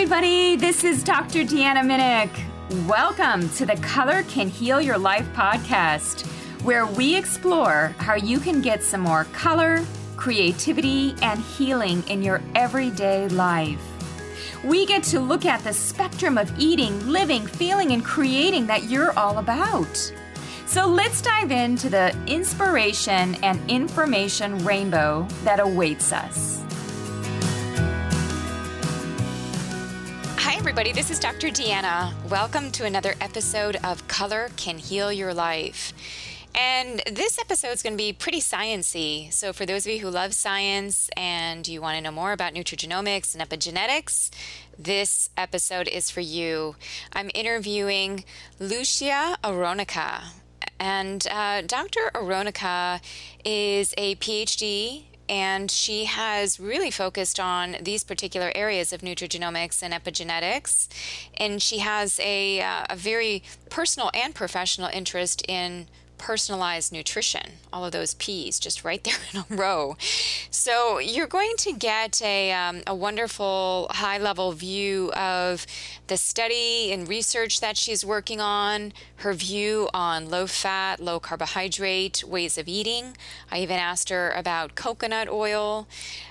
everybody. This is Dr. Deanna Minich. Welcome to the Color Can Heal Your Life podcast, where we explore how you can get some more color, creativity, and healing in your everyday life. We get to look at the spectrum of eating, living, feeling, and creating that you're all about. So let's dive into the inspiration and information rainbow that awaits us. Everybody. This is Dr. Deanna. Welcome to another episode of Color Can Heal Your Life. And this episode is going to be pretty sciency. So, for those of you who love science and you want to know more about nutrigenomics and epigenetics, this episode is for you. I'm interviewing Lucia Aronica. And uh, Dr. Aronica is a PhD and she has really focused on these particular areas of nutrigenomics and epigenetics. And she has a, uh, a very personal and professional interest in personalized nutrition, all of those P's just right there in a row. So you're going to get a, um, a wonderful high level view of the study and research that she's working on, her view on low fat, low carbohydrate ways of eating. I even asked her about coconut oil.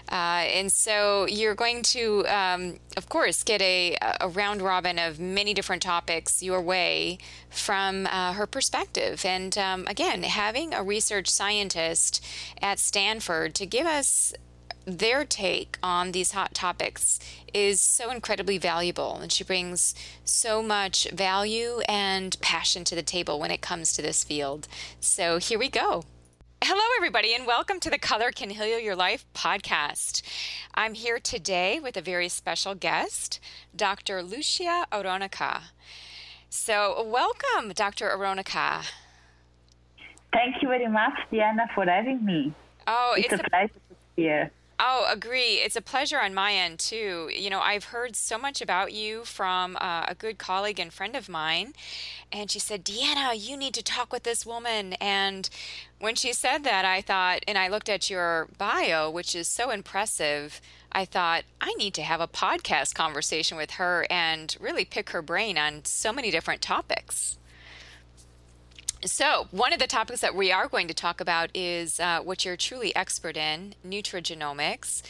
Uh, and so you're going to, um, of course, get a, a, round robin of many different topics your way from uh, her perspective. And um, again, having a research scientist at Stanford to give us their take on these hot topics is so incredibly valuable. And she brings so much value and passion to the table when it comes to this field. So here we go. Hello, everybody, and welcome to the Color Can Heal Your Life podcast. I'm here today with a very special guest, Dr. Lucia Aronica. So, welcome, Dr. Aronica. Thank you very much, Diana, for having me. Oh, it's, it's a, a pleasure to be here. Oh, agree. It's a pleasure on my end too. You know, I've heard so much about you from uh, a good colleague and friend of mine, and she said, "Deanna, you need to talk with this woman." And when she said that, I thought, and I looked at your bio, which is so impressive. I thought I need to have a podcast conversation with her and really pick her brain on so many different topics. So, one of the topics that we are going to talk about is uh, what you're truly expert in nutrigenomics.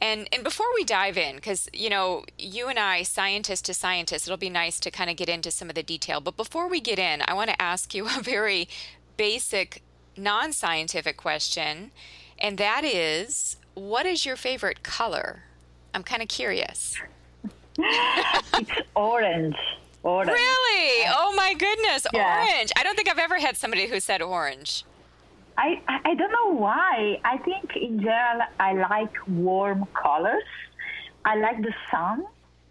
And, and before we dive in, because, you know, you and I, scientist to scientist, it'll be nice to kind of get into some of the detail. But before we get in, I want to ask you a very basic, non scientific question. And that is what is your favorite color? I'm kind of curious. it's orange. Orange. Really? Oh my goodness, yeah. orange. I don't think I've ever had somebody who said orange. I, I don't know why. I think in general I like warm colors. I like the sun,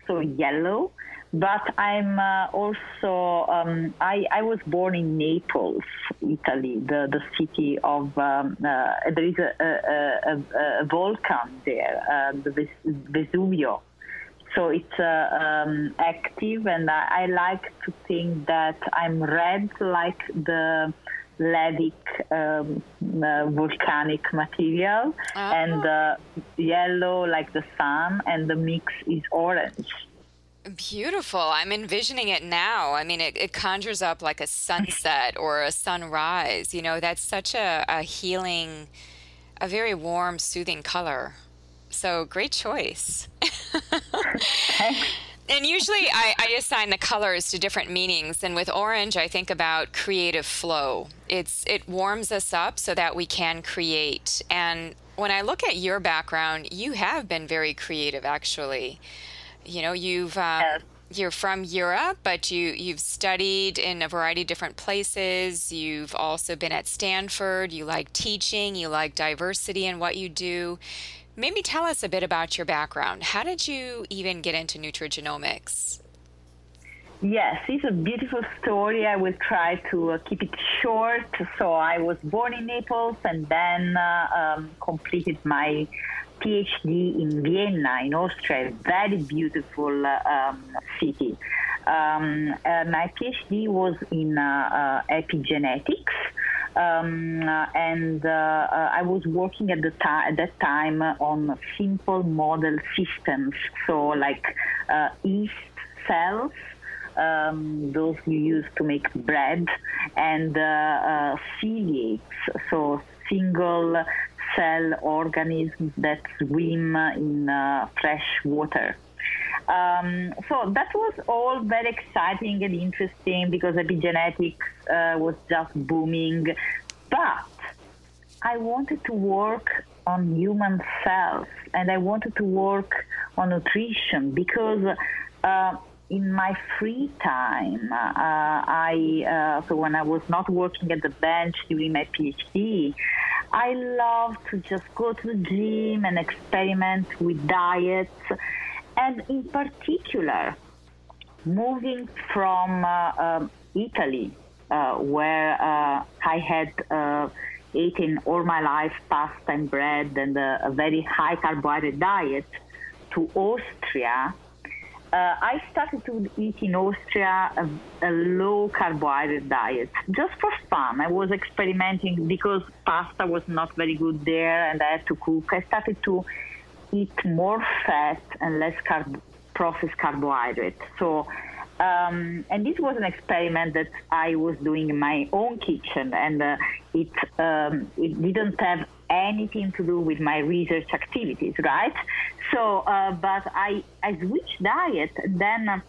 so yellow. But I'm uh, also um, I, I was born in Naples, Italy, the, the city of um, uh, there is a, a, a, a volcan there, uh, the Vesuvio so it's uh, um, active, and I, I, like to think that I'm red like the leadic um, uh, volcanic material, oh. and uh, yellow like the sun, and the mix is orange. Beautiful. I'm envisioning it now. I mean, it, it conjures up like a sunset or a sunrise. You know, that's such a, a healing, a very warm, soothing color. So great choice. and usually I, I, assign the colors to different meanings. And with orange, I think about creative flow. It's it warms us up so that we can create. And when I look at your background, you have been very creative, actually. You know, you've um, yes. you're from Europe, but you you've studied in a variety of different places. You've also been at Stanford. You like teaching. You like diversity in what you do. Maybe tell us a bit about your background. How did you even get into nutrigenomics? Yes, it's a beautiful story. I will try to uh, keep it short. So, I was born in Naples and then uh, um, completed my PhD in Vienna, in Austria, a very beautiful uh, um, city. Um, uh, my PhD was in uh, uh, epigenetics. Um, and uh, uh, I was working at the at that time on simple model systems, so like uh, yeast cells. Um, those you use to make bread, and uh, uh, ciliates, so single cell organisms that swim in uh, fresh water. Um, so that was all very exciting and interesting because epigenetics uh, was just booming. But I wanted to work on human cells and I wanted to work on nutrition because uh, in my free time, uh, I uh, so when I was not working at the bench during my PhD, I love to just go to the gym and experiment with diets and in particular, moving from um, Italy, uh, where I had eaten all my life pasta and bread and a very high carbohydrate diet, to Austria, uh, I started to eat in Austria a, a, low carbohydrate diet just for fun. I was experimenting because pasta was not very good there and I had to cook. I started to eat more fat and less carb- processed carbohydrates. So, um, and this was an experiment that I was doing in my own kitchen, and uh, it um, it didn't have anything to do with my research activities, right? So, uh, but I I switched diet, then.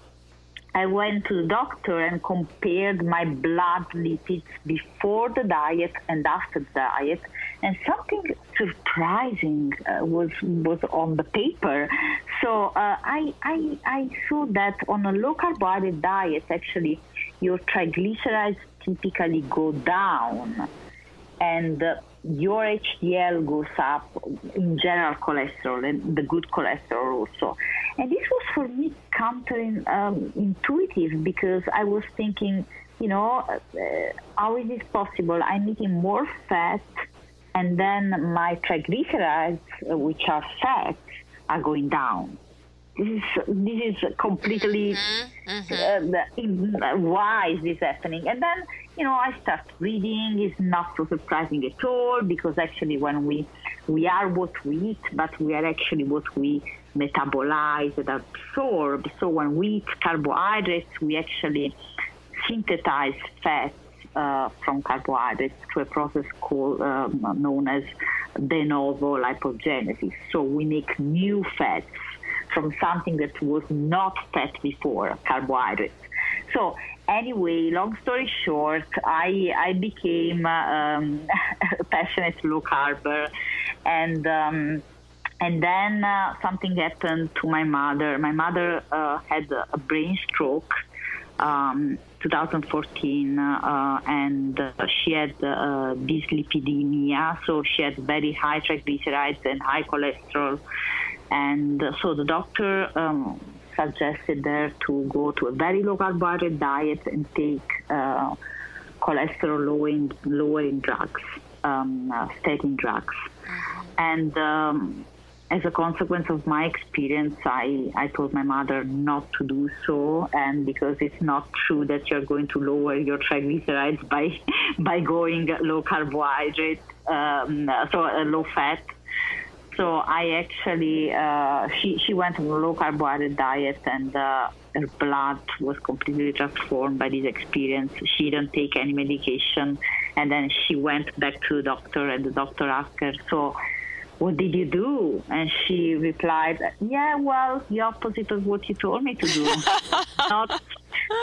I went to the doctor and compared my blood lipids before the diet and after the diet, and something surprising uh, was was on the paper. So uh, I, I I saw that on a low carbohydrate diet, actually, your triglycerides typically go down, and uh, your HDL goes up in general cholesterol and the good cholesterol also. And this was for me counterintuitive um, because I was thinking, you know, uh, how is this possible? I'm eating more fat, and then my triglycerides, which are fat, are going down. This is this is completely mm-hmm, mm-hmm. Uh, why is this happening? And then you know I start reading. It's not so surprising at all because actually when we we are what we eat, but we are actually what we metabolize and absorb. So when we eat carbohydrates, we actually synthesize fats uh, from carbohydrates through a process called um, known as de novo lipogenesis. So we make new fats from something that was not fat before, carbohydrates. So anyway, long story short, I I became um, a passionate low carber, and um, and then uh, something happened to my mother. My mother uh, had a brain stroke. Um, 2014, uh, and uh, she had uh, dyslipidemia, so she had very high triglycerides and high cholesterol. And so the doctor um, suggested her to go to a very low carbohydrate diet and take uh, cholesterol lowering, lowering drugs, um, uh, statin drugs. And um, as a consequence of my experience, I, I told my mother not to do so, and because it's not true that you're going to lower your triglycerides by by going low carbohydrate, um, so uh, low fat so I actually, uh, she, she went on a low carbohydrate diet and uh, her blood was completely transformed by this experience. She didn't take any medication. And then she went back to the doctor and the doctor asked her, so what did you do? And she replied, yeah, well, the opposite of what you told me to do. not,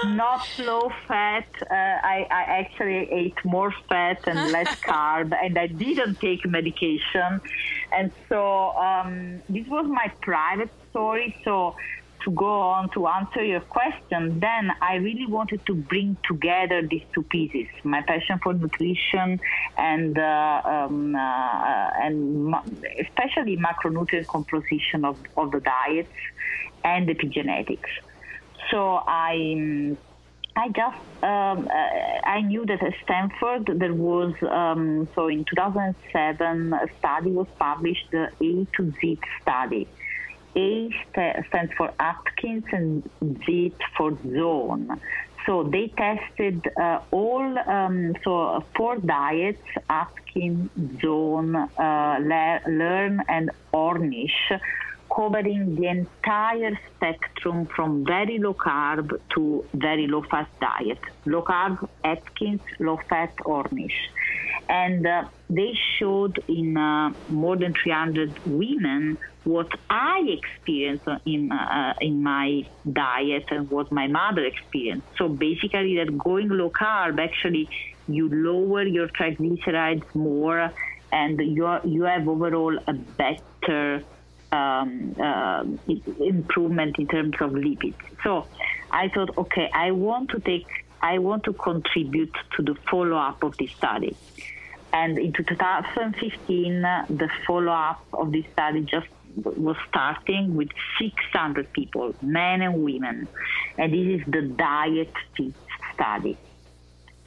not low fat. Uh, I, I actually ate more fat and less carb, and I didn't take medication. And so um, this was my private story. So to go on to answer your question, then I really wanted to bring together these two pieces: my passion for nutrition and uh, um, uh, and especially macronutrient composition of, of the diets and epigenetics. So I. I just um, uh, I knew that at Stanford there was um, so in 2007 a study was published the A to Z study. A stands for Atkins and Z for zone. so they tested uh, all um, so four diets: Atkins, Zone, uh, Learn, and Ornish, covering the entire spectrum from very low carb to very low fat diet. Low carb, Atkins, low fat, Ornish. And uh, they showed in uh, more than 300 women what I experienced in uh, in my diet and what my mother experienced. So basically, that going low carb actually you lower your triglycerides more, and you are, you have overall a better um, uh, improvement in terms of lipids. So I thought, okay, I want to take, I want to contribute to the follow up of this study. And in 2015, the follow up of this study just was starting with 600 people, men and women. And this is the Diet Fit study.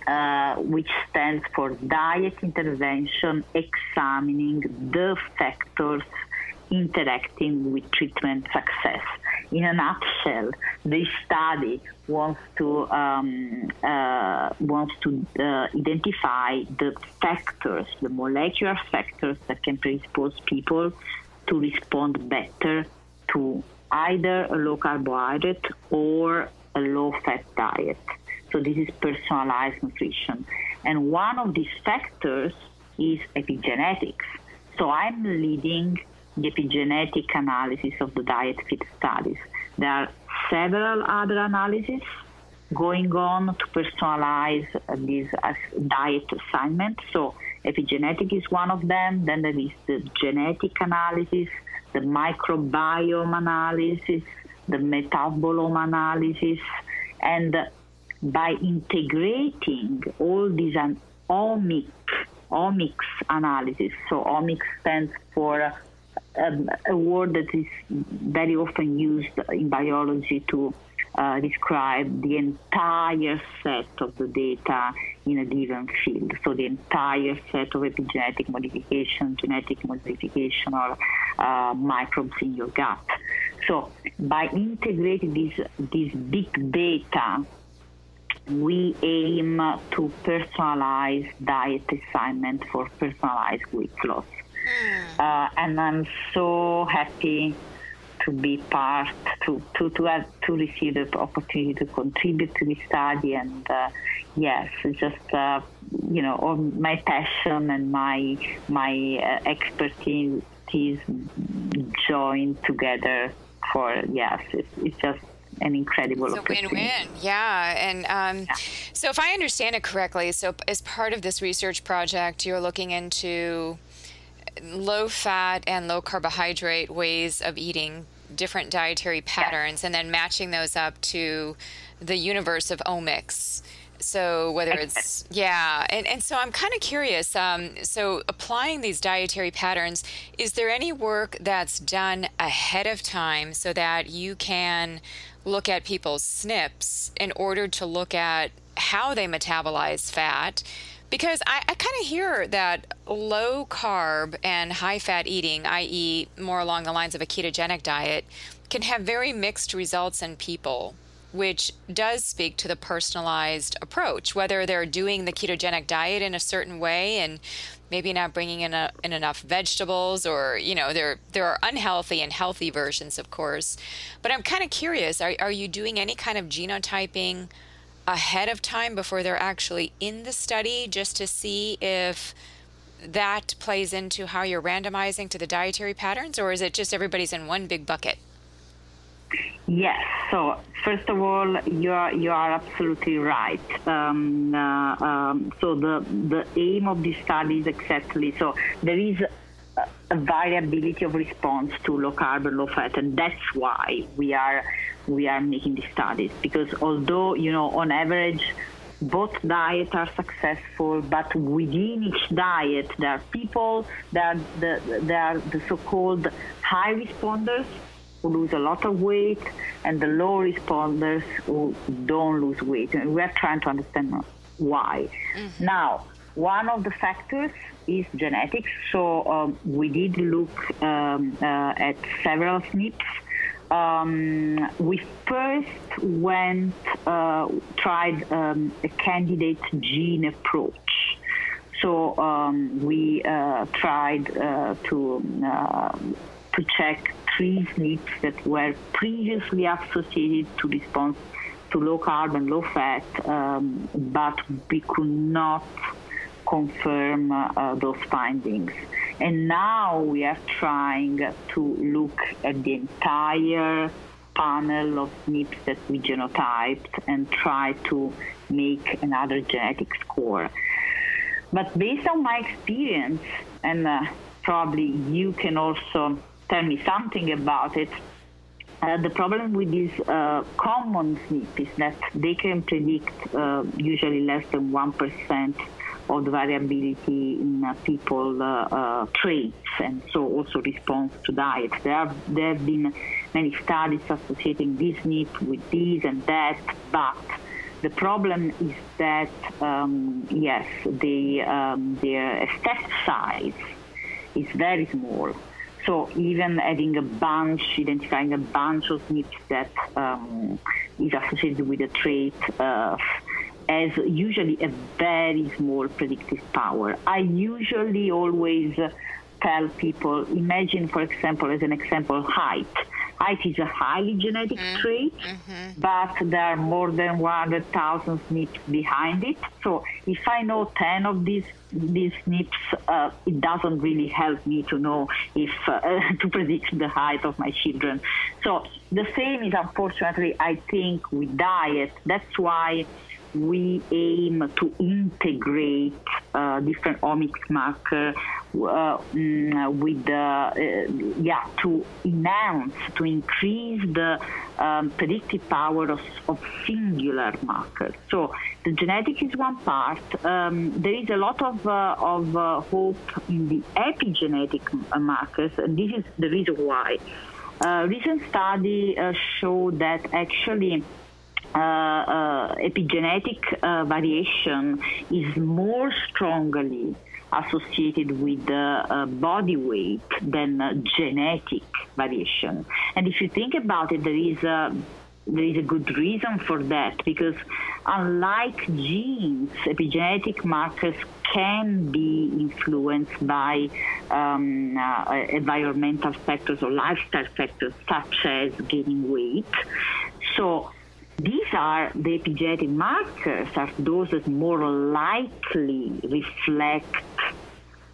Uh, which stands for diet intervention examining the factors interacting with treatment success. In a nutshell, this study wants to um, uh, wants to uh, identify the factors, the molecular factors that can predispose people to respond better to either a low carbohydrate or a low fat diet. So this is personalized nutrition. And one of these factors is epigenetics. So I'm leading the epigenetic analysis of the diet fit studies. There are several other analyses going on to personalize this diet assignment. So epigenetic is one of them. Then there is the genetic analysis, the microbiome analysis, the metabolome analysis, and by integrating all these omic omics analysis. So omics stands for um, a word that is very often used in biology to uh, describe the entire set of the data in a given field. So the entire set of epigenetic modification, genetic modification, or uh, microbes in your gut. So by integrating this, this big data, we aim to personalize diet assignment for personalized weight loss. Uh, and I'm so happy to be part, to, to, to, have, to receive the opportunity to contribute to this study. And uh, yes, just, uh, you know, all my passion and my, my uh, expertise joined together for, yes, it's, it's just an incredible it's a win-win yeah and um, yeah. so if i understand it correctly so as part of this research project you're looking into low fat and low carbohydrate ways of eating different dietary patterns yeah. and then matching those up to the universe of omics so whether it's yeah and, and so i'm kind of curious um, so applying these dietary patterns is there any work that's done ahead of time so that you can look at people's SNPs in order to look at how they metabolize fat because I, I kind of hear that low carb and high fat eating, i.e., more along the lines of a ketogenic diet, can have very mixed results in people, which does speak to the personalized approach, whether they're doing the ketogenic diet in a certain way and maybe not bringing in, a, in enough vegetables or you know there there are unhealthy and healthy versions of course but i'm kind of curious are, are you doing any kind of genotyping ahead of time before they're actually in the study just to see if that plays into how you're randomizing to the dietary patterns, or is it just everybody's in one big bucket? Yes. So first of all, you are you are absolutely right. Um, uh, um, so the the aim of this study is exactly so there is variability of response to low carb and low fat, and that's why we are we are making these studies because although you know on average both diets are successful, but within each diet there are people that are the, there are the so-called high responders who lose a lot of weight and the low responders who don't lose weight. And we're trying to understand why. Mm-hmm. Now, one of the factors is genetics. So um, we did look um, uh, at several SNPs um, we first went uh, tried um, a candidate gene approach. So um, we uh, tried uh, to uh, to check three SNPs that were previously associated to response to low carb and low fat, um, but we could not confirm uh, those findings. And now we are trying to look at the entire panel of SNPs that we genotyped and try to make another genetic score. But based on my experience, and uh, probably you can also tell me something about it, uh, the problem with these uh, common SNP is that they can predict uh, usually less than 1% of the variability in uh, people uh, uh, traits and so also response to diet. There have, there have been many studies associating this SNP with this and that, but the problem is that um, yes, the um, effect size is very small. So even adding a bunch, identifying a bunch of SNPs that um, is associated with a trait uh, has usually a very small predictive power. I usually always tell people, imagine, for example, as an example, height. Height is a highly genetic mm-hmm. trait, mm-hmm. but there are more than 100,000 SNPs behind it. So if I know 10 of these these SNPs, uh, it doesn't really help me to know if uh, to predict the height of my children. So the same is unfortunately, I think, with diet. That's why we aim to integrate uh, different omics marker uh, mm, with the uh, yeah to enhance to increase the um, predictive power of, of, singular markers. So the genetic is one part. Um, there is a lot of uh, of uh, hope in the epigenetic markers, and this is the reason why. Uh, recent study show that actually uh, uh, epigenetic uh, variation is more strongly associated with uh, body weight than uh, genetic variation. And if you think about it, there is a there is a good reason for that because unlike genes, epigenetic markers can be influenced by um, uh, environmental factors or lifestyle factors such as gaining weight. So these are the epigenetic markers, are those that more likely reflect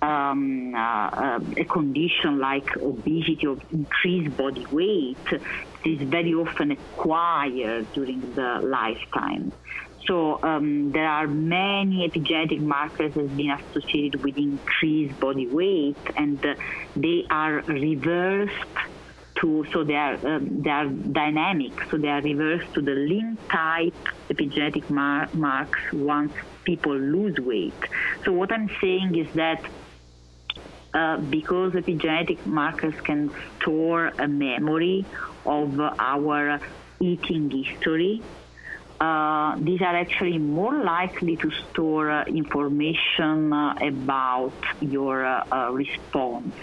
um, uh, uh, a condition like obesity or increased body weight is very often acquired during the lifetime. So um, there are many epigenetic markers that have been associated with increased body weight, and uh, they are reversed to so they are um, they are dynamic, so they are reversed to the lean type epigenetic mar- marks once people lose weight. So what I'm saying is that uh, because epigenetic markers can store a memory of our eating history, uh, these are actually more likely to store uh, information uh, about your uh, response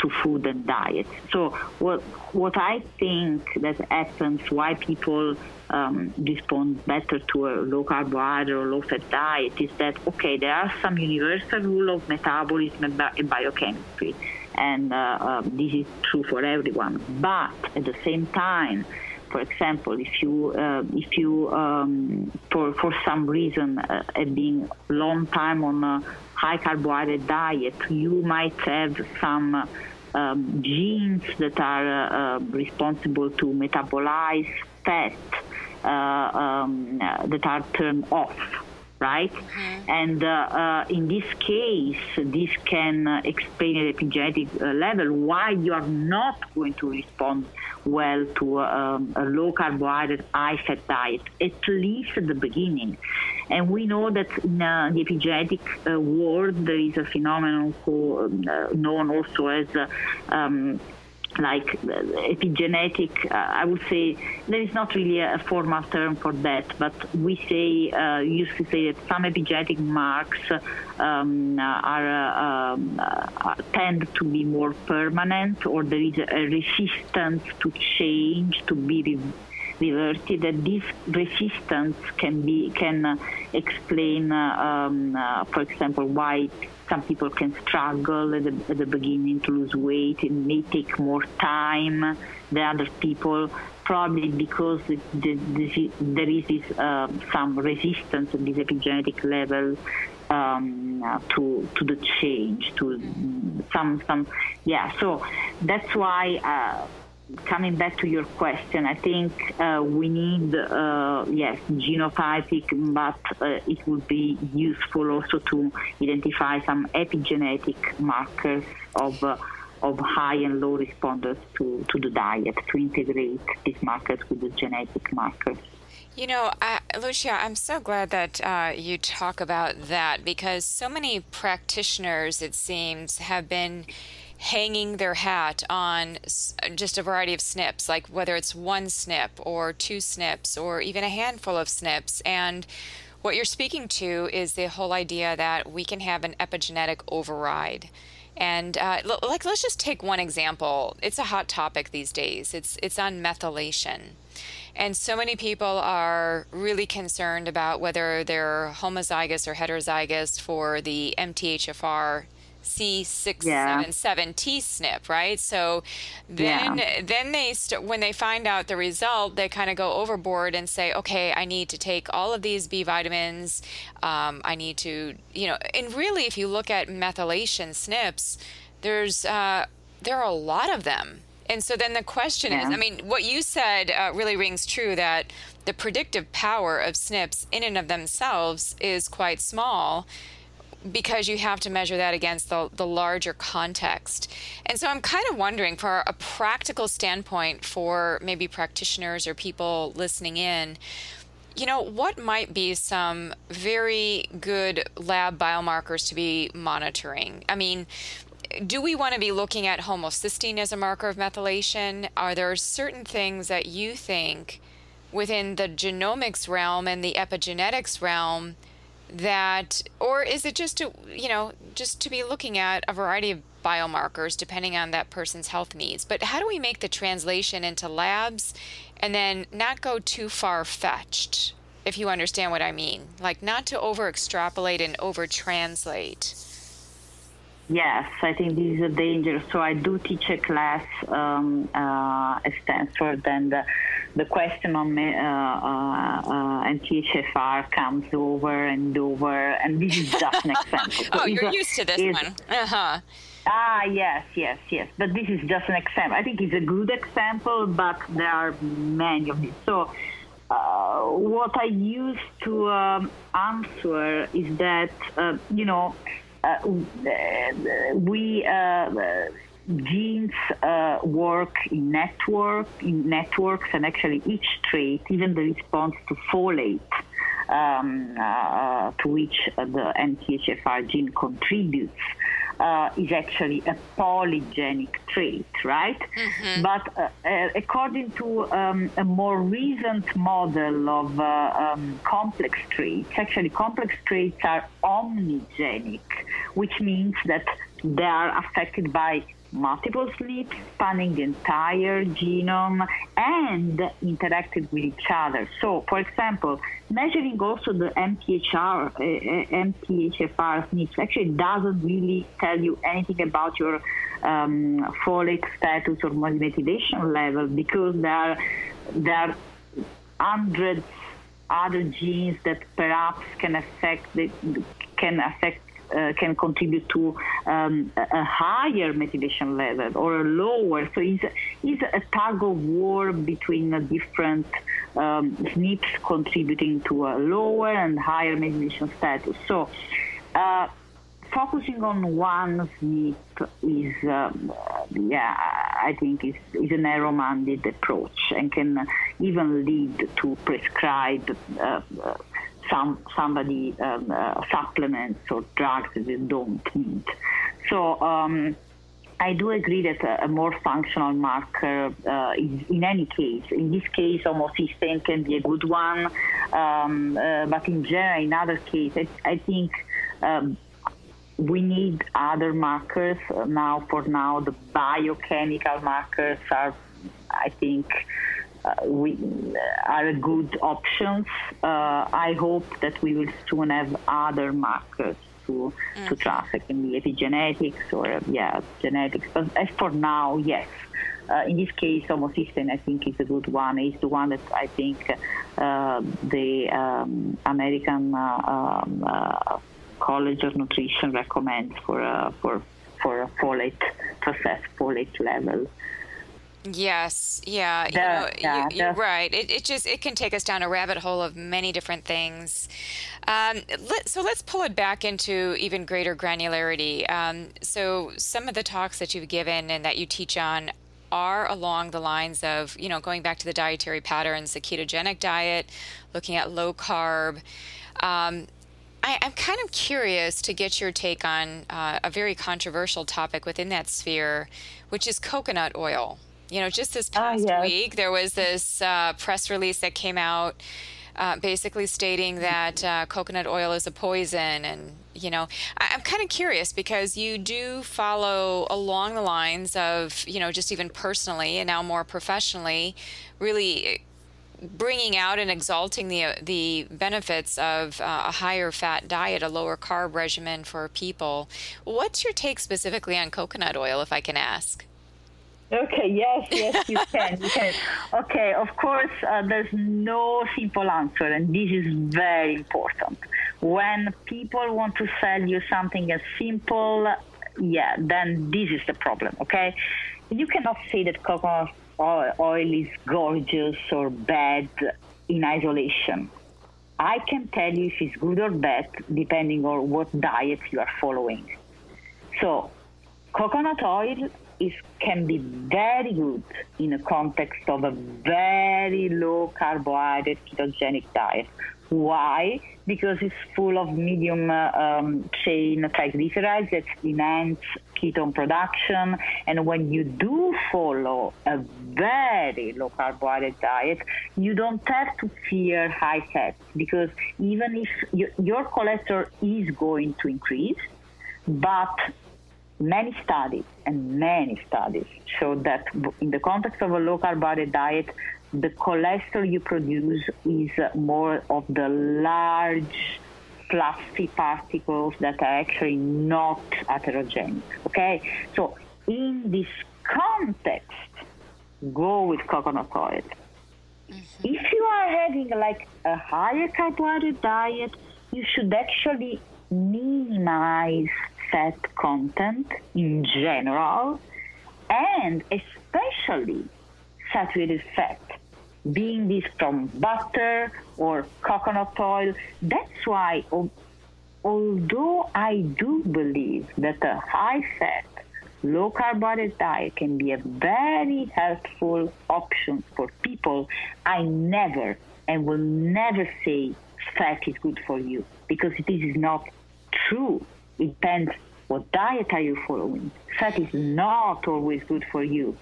to food and diet. So what what I think that happens, why people um, respond better to a low carbohydrate or low fat diet, is that okay, there are some universal rule of metabolism and biochemistry, and uh, uh, this is true for everyone. But at the same time, for example, if you uh, if you um, for for some reason uh, have been long time on a high carbohydrate diet, you might have some um, genes that are uh, uh, responsible to metabolize fat uh, um, that are turned off right? Mm-hmm. And uh, uh, in this case, this can uh, explain at epigenetic level why you are not going to respond well to um, a low carbohydrate, high fat diet, at least at the beginning. And we know that in uh, the epigenetic uh, world, there is a phenomenon called, uh, known also as um, like epigenetic, uh, I would say there is not really a formal term for that, but we say uh, used to say that some epigenetic marks um, are uh, um, uh, tend to be more permanent, or there is a resistance to change to be re- reverted. That this resistance can be can uh, explain, um, for example, why some people can struggle at the, at the beginning to lose weight. It may take more time than other people, probably because the, the, there is this, uh, some resistance at this epigenetic level um, uh, to to the change, to some some yeah. So that's why. Uh, coming back to your question, I think uh, we need, uh, yes, genotypic, but uh, it would be useful also to identify some epigenetic markers of uh, of high and low responders to, to the diet to integrate these markers with the genetic markers. You know, Lucia, I'm so glad that uh, you talk about that because so many practitioners, it seems, have been hanging their hat on just a variety of SNPs, like whether it's one SNP or two SNPs or even a handful of SNPs. And what you're speaking to is the whole idea that we can have an epigenetic override. And uh, like, let's just take one example. It's a hot topic these days. It's it's on methylation, and so many people are really concerned about whether they're homozygous or heterozygous for the MTHFR C677T SNP, right? So then yeah. then they st- when they find out the result, they kind of go overboard and say, okay, I need to take all of these B vitamins. Um, I need to, you know, and really, if you look at methylation SNPs, there's uh, there are a lot of them. And so then the question yeah. is, I mean, what you said uh, really rings true that the predictive power of SNPs in and of themselves is quite small because you have to measure that against the, the larger context. And so I'm kind of wondering, for a practical standpoint, for maybe practitioners or people listening in, you know, what might be some very good lab biomarkers to be monitoring? I mean, do we want to be looking at homocysteine as a marker of methylation? Are there certain things that you think within the genomics realm and the epigenetics realm that or is it just to you know just to be looking at a variety of biomarkers depending on that person's health needs? But how do we make the translation into labs and then not go too far fetched if you understand what i mean? Like not to over extrapolate and over translate. Yes, I think this is a danger. So I do teach a class um, uh, at Stanford, and uh, the question on uh, uh, MTHFR comes over and over, and this is just an example. So oh, you're a, used to this one. Uh-huh. Ah, yes, yes, yes. But this is just an example. I think it's a good example, but there are many of these. So, uh, what I used to um, answer is that, uh, you know, uh, we uh, genes uh, work in network in networks and actually each trait even the response to folate um, uh, to which the MTHFR gene contributes uh, is actually a polygenic trait, right? Mm-hmm. But uh, uh, according to um, a more recent model of uh, um, complex traits, actually complex traits are omnigenic, which means that they are affected by multiple SNPs spanning the entire genome and interacted with each other. So, for example, measuring also the MTHR, uh, MTHFR SNPs actually doesn't really tell you anything about your um, folate status or methylation level because there are, there are hundreds other genes that perhaps can affect the, can affect uh, can contribute to um, a higher methylation level or a lower. So it's, it's a tug of war between different um, SNPs contributing to a lower and higher methylation status. So uh, focusing on one SNP is, um, yeah, I think is, is a narrow-minded approach and can even lead to prescribe uh, some somebody um, uh, supplements or drugs that they don't need. So um, I do agree that a, a more functional marker uh, is, in any case, in this case, homocysteine can be a good one, um, uh, but in general, in other cases, I, I think um, we need other markers now. For now, the biochemical markers are, I think, we uh, are good options. Uh, I hope that we will soon have other markers to mm. to traffic in the epigenetics or yeah genetics. But as for now, yes. Uh, in this case, homocysteine, I think, is a good one. It's the one that I think uh, the um, American uh, um, College of Nutrition recommends for for for a folate processed folate level. Yes, yeah, you know, yeah, you, are right. It, it just it can take us down a rabbit hole of many different things. Um, let, so let's pull it back into even greater granularity. Um, so some of the talks that you've given and that you teach on are along the lines of you know going back to the dietary patterns, the ketogenic diet, looking at low carb. Um, I, am kind of curious to get your take on uh, a very controversial topic within that sphere, which is coconut oil. You know, just this ah, past yes. week, there was this uh, press release that came out uh, basically stating that uh, coconut oil is a poison. And, you know, I- am kind of curious because you do follow along the lines of, you know, just even personally and now more professionally, really bringing out and exalting the uh, the benefits of uh, a higher fat diet, a lower carb regimen for people. What's your take specifically on coconut oil, if I can ask? Okay, yes, yes, you can. You can. Okay, of course, uh, there's no simple answer, and this is very important. When people want to sell you something as simple, yeah, then this is the problem, okay? You cannot say that coconut oil is gorgeous or bad in isolation. I can tell you if it's good or bad depending on what diet you are following. So, coconut oil is can be very good in a context of a very low carbohydrate ketogenic diet. Why? Because it's full of medium uh, um, chain triglycerides that enhance ketone production. And when you do follow a very low carbohydrate diet, you don't have to fear high fats because even if you, your cholesterol is going to increase, but many studies and many studies show that in the context of a low carbohydrate diet, the cholesterol you produce is more of the large fluffy particles that are actually not atherogenic. Okay, so in this context, go with coconut oil. Mm-hmm. If you are having like a higher carbohydrate diet, you should actually minimize fat content in general and especially saturated fat, being this from butter or coconut oil. That's why, although I do believe that a high fat, low carbohydrate diet can be a very helpful option for people, I never and will never say fat is good for you because this is not true. It depends what diet are you following. Fat is not always good for you.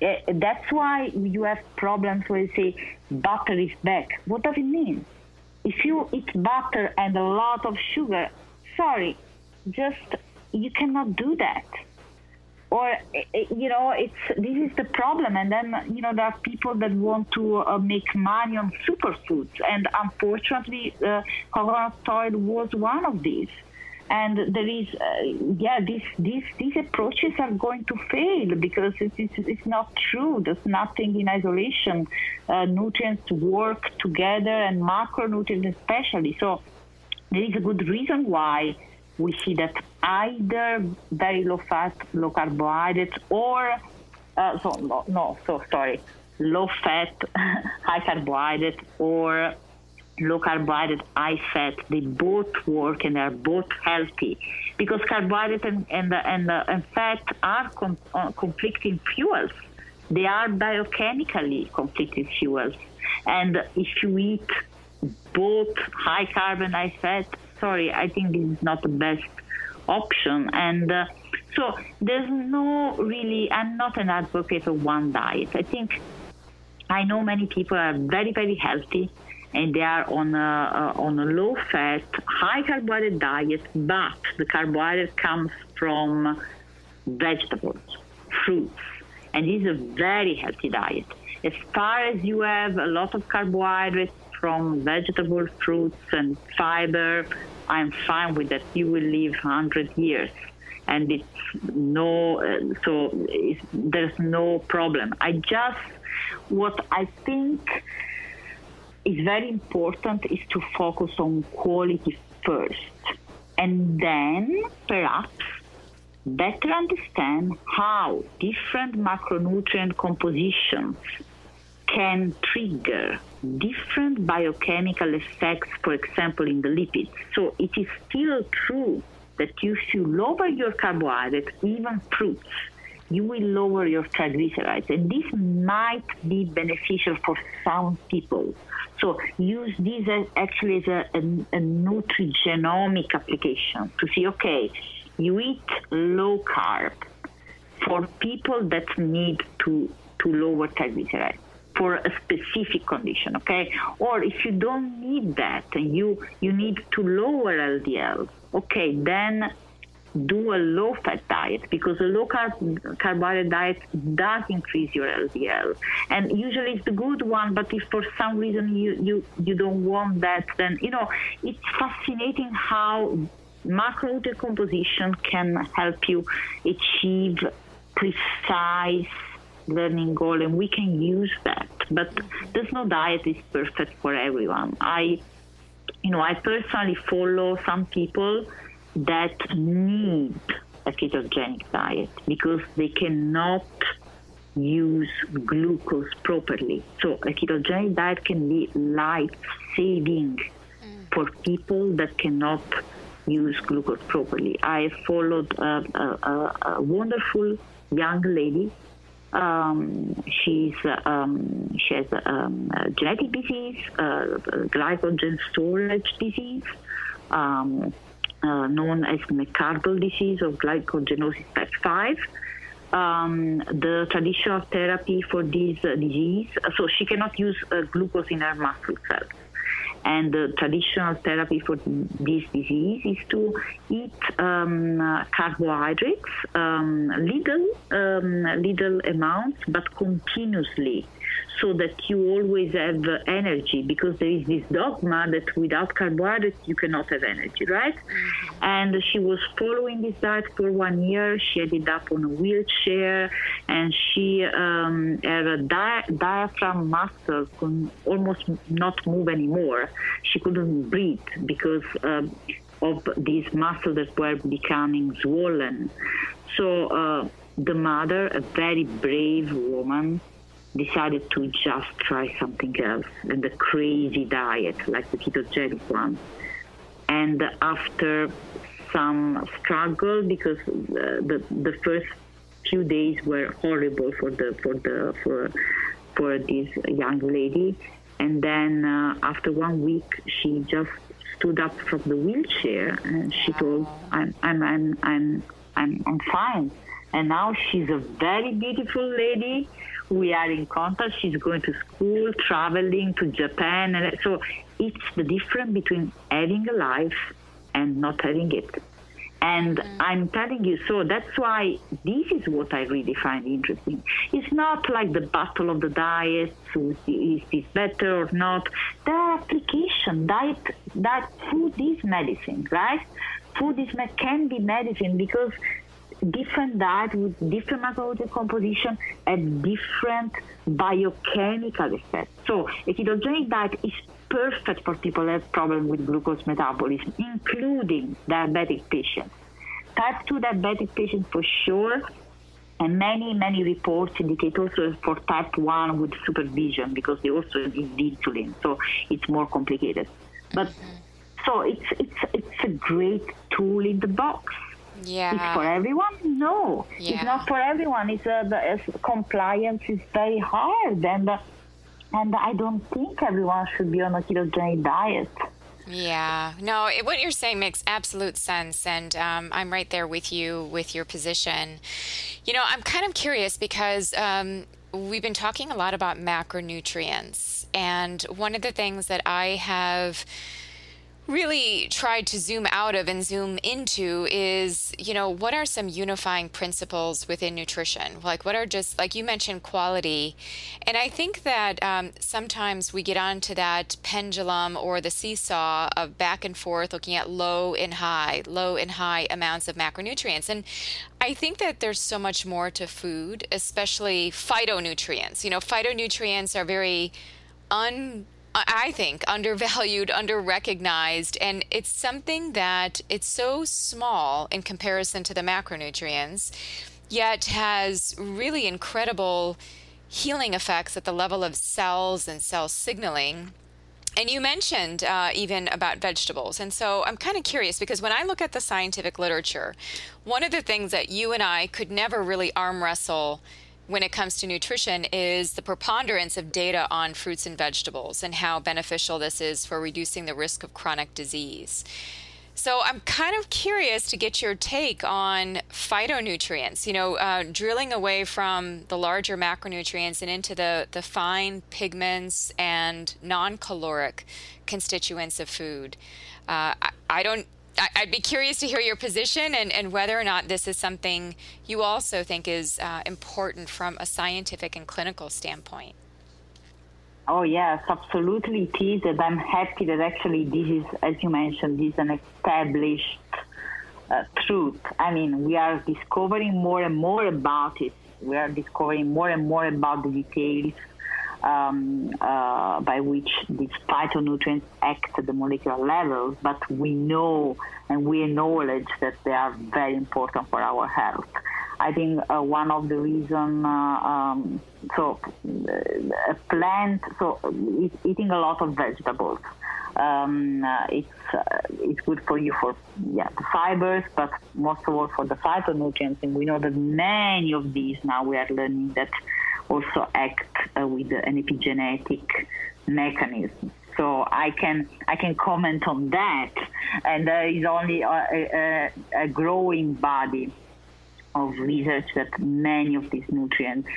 Uh, that's why you have problems when you say butter is bad. What does it mean? If you eat butter and a lot of sugar, sorry, just you cannot do that. Or eh, eh, you know, it's this is the problem. And then you know there are people that want to uh, make money on superfoods, and unfortunately, uh, coconut oil was one of these and there is uh, yeah these these these approaches are going to fail because it is it's not true. There's nothing in isolation. Uh, nutrients work together and macronutrients especially. So there is a good reason why we see that either very low fat low carbohydrates or uh, so no, no so sorry low fat high carbohydrate or low carbohydrate, high fat, they both work and are both healthy because carbohydrate and, and, and, uh, and fat are com- uh, conflicting fuels. They are biochemically conflicting fuels. And if you eat both high carb and high fat, sorry, I think this is not the best option. And uh, So there's no really, I'm not an advocate of one diet. I think I know many people are very, very healthy and they are on a, on a low fat, high carbohydrate diet, but the carbohydrate comes from vegetables, fruits, and this is a very healthy diet. As far as you have a lot of carbohydrates from vegetable, fruits, and fiber, I'm fine with that. You will live 100 years. And it's no, uh, so it's, there's no problem. I just, what I think is very important is to focus on quality first. And then perhaps better understand how different macronutrient compositions can trigger different biochemical effects, for example, in the lipids. So it is still true that if you lower your carbohydrates, even fruits, you will lower your triglycerides. And this might be beneficial for some people. So use this as actually as a, a, a nutrigenomic application to see, okay, you eat low carb for people that need to, to lower triglycerides for a specific condition, okay? Or if you don't need that and you, you need to lower LDL, okay, then do a low fat diet because a low carb carbohydrate diet does increase your LDL and usually it's the good one but if for some reason you you you don't want that then you know it's fascinating how macro composition can help you achieve precise learning goal and we can use that. But there's no diet is perfect for everyone. I you know i personally follow some people that need a ketogenic diet because they cannot use glucose properly. So a ketogenic diet can be life saving mm. for people that cannot use glucose properly. I followed a, a, a wonderful young lady. Um, she's um, she has um, a genetic disease, uh, glycogen storage disease. Um, uh, known as McArdle disease or glycogenosis type 5. Um, the traditional therapy for this uh, disease, so she cannot use uh, glucose in her muscle cells. And the traditional therapy for this disease is to eat um, uh, carbohydrates, um, little, um, little amounts, but continuously so that you always have energy because there is this dogma that without carbohydrates you cannot have energy, right? Mm-hmm. And she was following this diet for one year. She ended up on a wheelchair and she um, had a di- diaphragm muscle could almost not move anymore. She couldn't breathe because um, of these muscles that were becoming swollen. So uh, the mother, a very brave woman, decided to just try something else and a crazy diet like the ketogenic one. And after some struggle, because the, the first few days were horrible for the for the for for this young lady, and then uh, after one week, she just stood up from the wheelchair and she told, "I'm I'm I'm I'm I'm, I'm fine." And now she's a very beautiful lady we are in contact. She's going to school, traveling to Japan. And so it's the difference between having a life and not having it. And mm-hmm. I'm telling you, so that's why this is what I really find interesting. It's not like the battle of the diets, is this better or not. The application, diet, that food is medicine, right? Food is can be medicine because different diet with different macronutrient composition and different biochemical effects. So a ketogenic diet is perfect for people who have problems with glucose metabolism, including diabetic patients. Type 2 diabetic patients for sure, and many, many reports indicate also for type 1 with supervision because they also need insulin, so it's more complicated. But mm-hmm. so it's, it's, it's a great tool in the box. Yeah. It's for everyone? No. Yeah. It's not for everyone. It's, uh, the, it's, compliance is very hard. And, uh, and I don't think everyone should be on a ketogenic diet. Yeah, no, it, what you're saying makes absolute sense, and um, I'm right there with you with your position. You know, I'm kind of curious because um, we've been talking a lot about macronutrients, and one of the things that I have really tried to zoom out of and zoom into is, you know, what are some unifying principles within nutrition? Like, what are just, like you mentioned, quality. And I think that um, sometimes we get onto that pendulum or the seesaw of back and forth looking at low and high, low and high amounts of macronutrients. And I think that there's so much more to food, especially phytonutrients. You know, phytonutrients are very un I think, undervalued, underrecognized, and it's something that it's so small in comparison to the macronutrients, yet has really incredible healing effects at the level of cells and cell signaling. And you mentioned uh, even about vegetables. And so I'm kind of curious because when I look at the scientific literature, one of the things that you and I could never really arm wrestle when it comes to nutrition is the preponderance of data on fruits and vegetables and how beneficial this is for reducing the risk of chronic disease. So I'm kind of curious to get your take on phytonutrients. You know, uh, drilling away from the larger macronutrients and into the the fine pigments and non-caloric constituents of food. Uh, I, I don't I'd be curious to hear your position and, and whether or not this is something you also think is uh, important from a scientific and clinical standpoint. Oh, yes, absolutely it is. And I'm happy that actually this is, as you mentioned, this is an established uh, truth. I mean, we are discovering more and more about it. We are discovering more and more about the details um, uh, by which these phytonutrients act at the molecular level, but we know and we acknowledge that they are very important for our health. I think uh, one of the reasons, uh, um, so uh, a plant, so eating a lot of vegetables. Um, uh, it's uh, it's good for you for yeah the fibers, but most of all for the phytonutrients. And we know that many of these now we are learning that also act uh, with an epigenetic mechanism. So I can I can comment on that, and there is only a, a, a growing body of research that many of these nutrients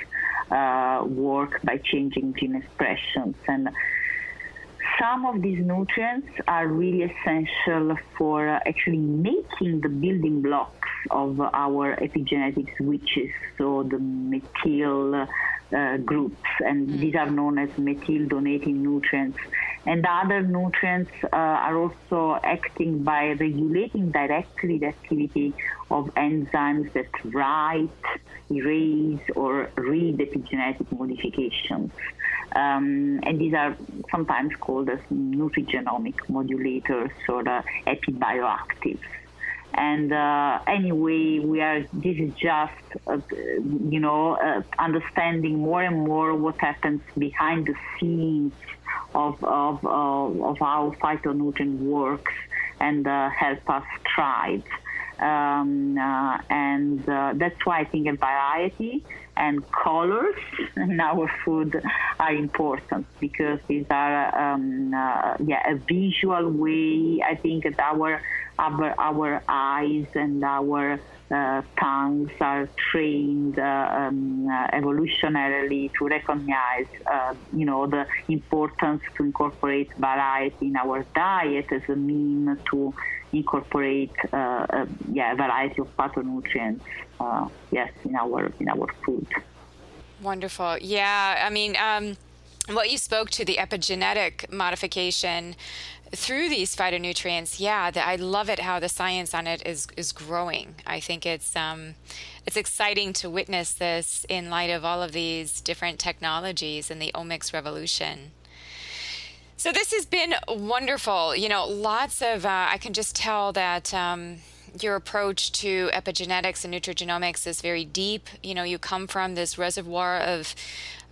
uh, work by changing gene expressions and some of these nutrients are really essential for uh, actually making the building blocks of our epigenetic switches, so the methyl uh, groups, and mm. these are known as methyl donating nutrients. And the other nutrients uh, are also acting by regulating directly the activity of enzymes that write, erase, or read epigenetic modifications. Um, and these are sometimes called as nutrigenomic modulators or uh, epibioactives. And uh, anyway, we are. This is just, uh, you know, uh, understanding more and more what happens behind the scenes of of of how phytonutrient works and uh, help us thrive. Um, uh, and uh, that's why I think a variety and colors in our food are important because these are um, yeah a visual way. I think that our our, our eyes and our uh, tongues are trained uh, um, uh, evolutionarily to recognize, uh, you know, the importance to incorporate variety in our diet as a mean to incorporate, uh, yeah, a variety of phytonutrients, yes, in our in our food. Wonderful. Yeah, I mean. Um what you spoke to the epigenetic modification through these phytonutrients yeah the, i love it how the science on it is is growing. I think it's um it's exciting to witness this in light of all of these different technologies and the omics revolution. So this has been wonderful. You know lots of uh, i can just tell that um, your approach to epigenetics and nutrigenomics is very deep. You know, you come from this reservoir of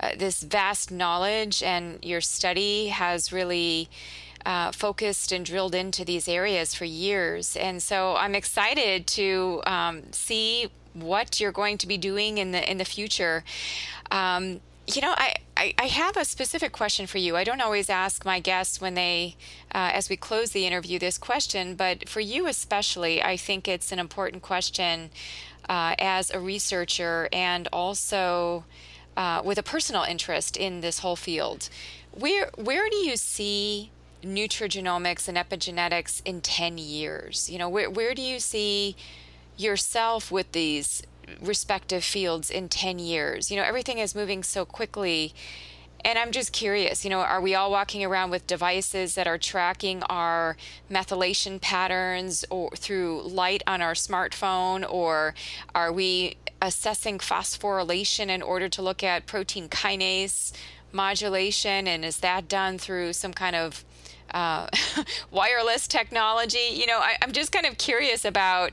uh, this vast knowledge, and your study has really uh, focused and drilled into these areas for years. And so I'm excited to um, see what you're going to be doing in the in the future. Um, you know, I, I, I, have a specific question for you. I don't always ask my guests when they, uh, as we close the interview, this question, but for you especially, I think it's an important question uh, as a researcher and also uh, with a personal interest in this whole field. Where where do you see nutrigenomics and epigenetics in 10 years? You know, where, where do you see yourself with these respective fields in 10 years? You know, everything is moving so quickly. And I'm just curious, you know, are we all walking around with devices that are tracking our methylation patterns or through light on our smartphone or are we assessing phosphorylation in order to look at protein kinase modulation and is that done through some kind of uh, wireless technology you know I, i'm just kind of curious about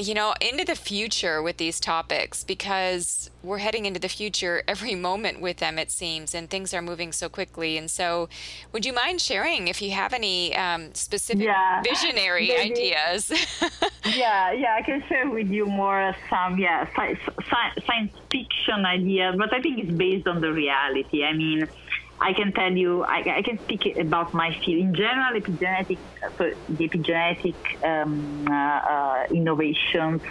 you know, into the future with these topics because we're heading into the future every moment with them, it seems, and things are moving so quickly. And so, would you mind sharing if you have any um, specific yeah, visionary maybe, ideas? yeah, yeah, I can share with you more some, yeah, sci- sci- science fiction ideas, but I think it's based on the reality. I mean, I can tell you, I, I, can speak about my field. In general, epigenetic, so the epigenetic um, uh, innovations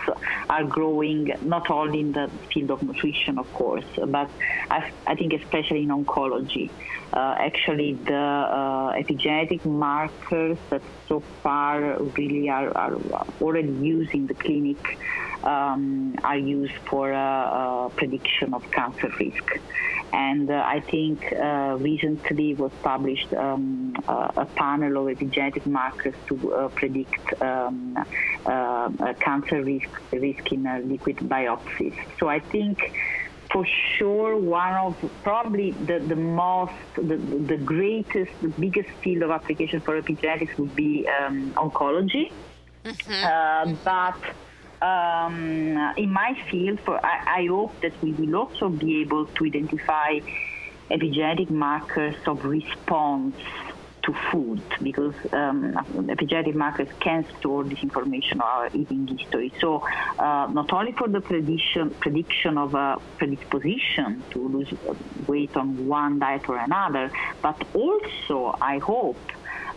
are growing not only in the field of nutrition, of course, but I, I think especially in oncology. Uh, actually, the uh, epigenetic markers that so far really are, are already used in the clinic um, are used for uh, uh, prediction of cancer risk. And uh, I think uh, recently was published um, uh, a panel of epigenetic markers to uh, predict um, uh, cancer risk, risk in liquid biopsies. So I think for sure one of probably the, the most the, the greatest the biggest field of application for epigenetics would be um, oncology mm-hmm. uh, but um, in my field, for, I, I, hope that we will also be able to identify epigenetic markers of response to food because um, epigenetic markers can store this information our eating history. So uh, not only for the prediction prediction of a predisposition to lose weight on one diet or another, but also I hope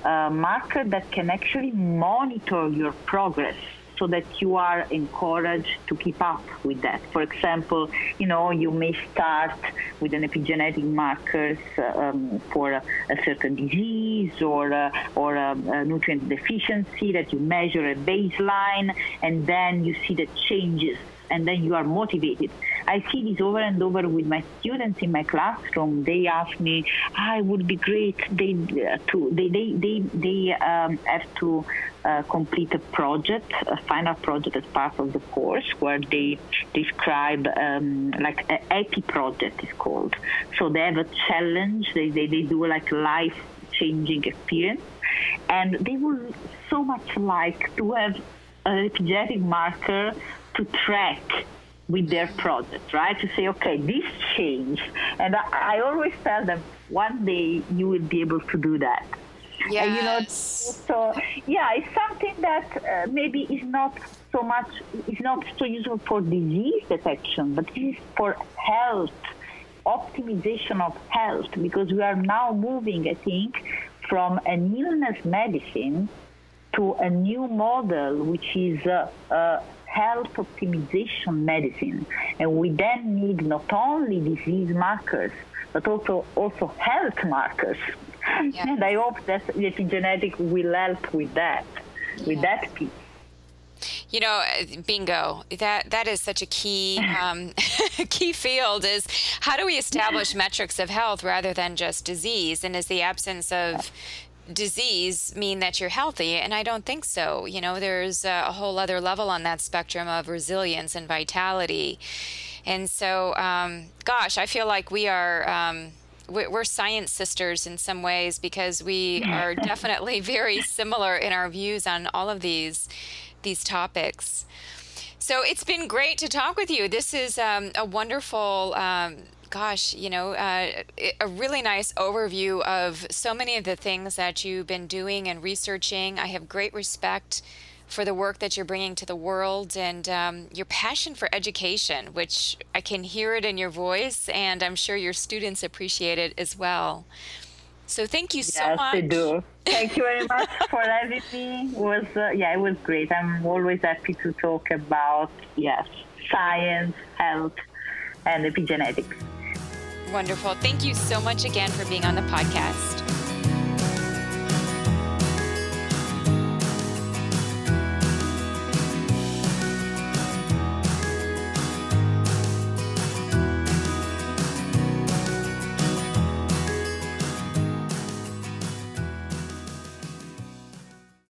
a marker that can actually monitor your progress so that you are encouraged to keep up with that. For example, you know, you may start with an epigenetic markers um, for a, a, certain disease or a, or a, a, nutrient deficiency that you measure a baseline, and then you see the changes and then you are motivated. I see this over and over with my students in my classroom. They ask me, "I would be great." They uh, to they they they, they um, have to complete a project, a final project as part of the course, where they describe um, like an epi project is called. So they have a challenge. They they, they do like life changing experience, and they would so much like to have an epigenetic marker to track with their project, right? To say, okay, this changed. And I, I, always tell them, one day you will be able to do that. Yes. And, you know, so yeah, it's something that uh, maybe is not so much, is not so useful for disease detection, but it is for health, optimization of health, because we are now moving, I think, from an illness medicine to a new model, which is uh, uh, health optimization medicine. And we then need not only disease markers, but also, also health markers. Yes. And I hope that the epigenetic will help with that, with that piece. You know, bingo. That that is such a key um, key field. Is how do we establish metrics of health rather than just disease? And is the absence of disease mean that you're healthy? And I don't think so. You know, there's a whole other level on that spectrum of resilience and vitality. And so, um, gosh, I feel like we are. Um, we're science sisters in some ways because we are definitely very similar in our views on all of these these topics. So it's been great to talk with you. This is um, a wonderful um, gosh, you know, uh, a really nice overview of so many of the things that you've been doing and researching. I have great respect for the work that you're bringing to the world and um, your passion for education, which I can hear it in your voice, and I'm sure your students appreciate it as well. So thank you so yes, much. Yes, they do. Thank you very much for having me. It was uh, yeah, it was great. I'm always happy to talk about yes, science, health, and epigenetics. Wonderful. Thank you so much again for being on the podcast.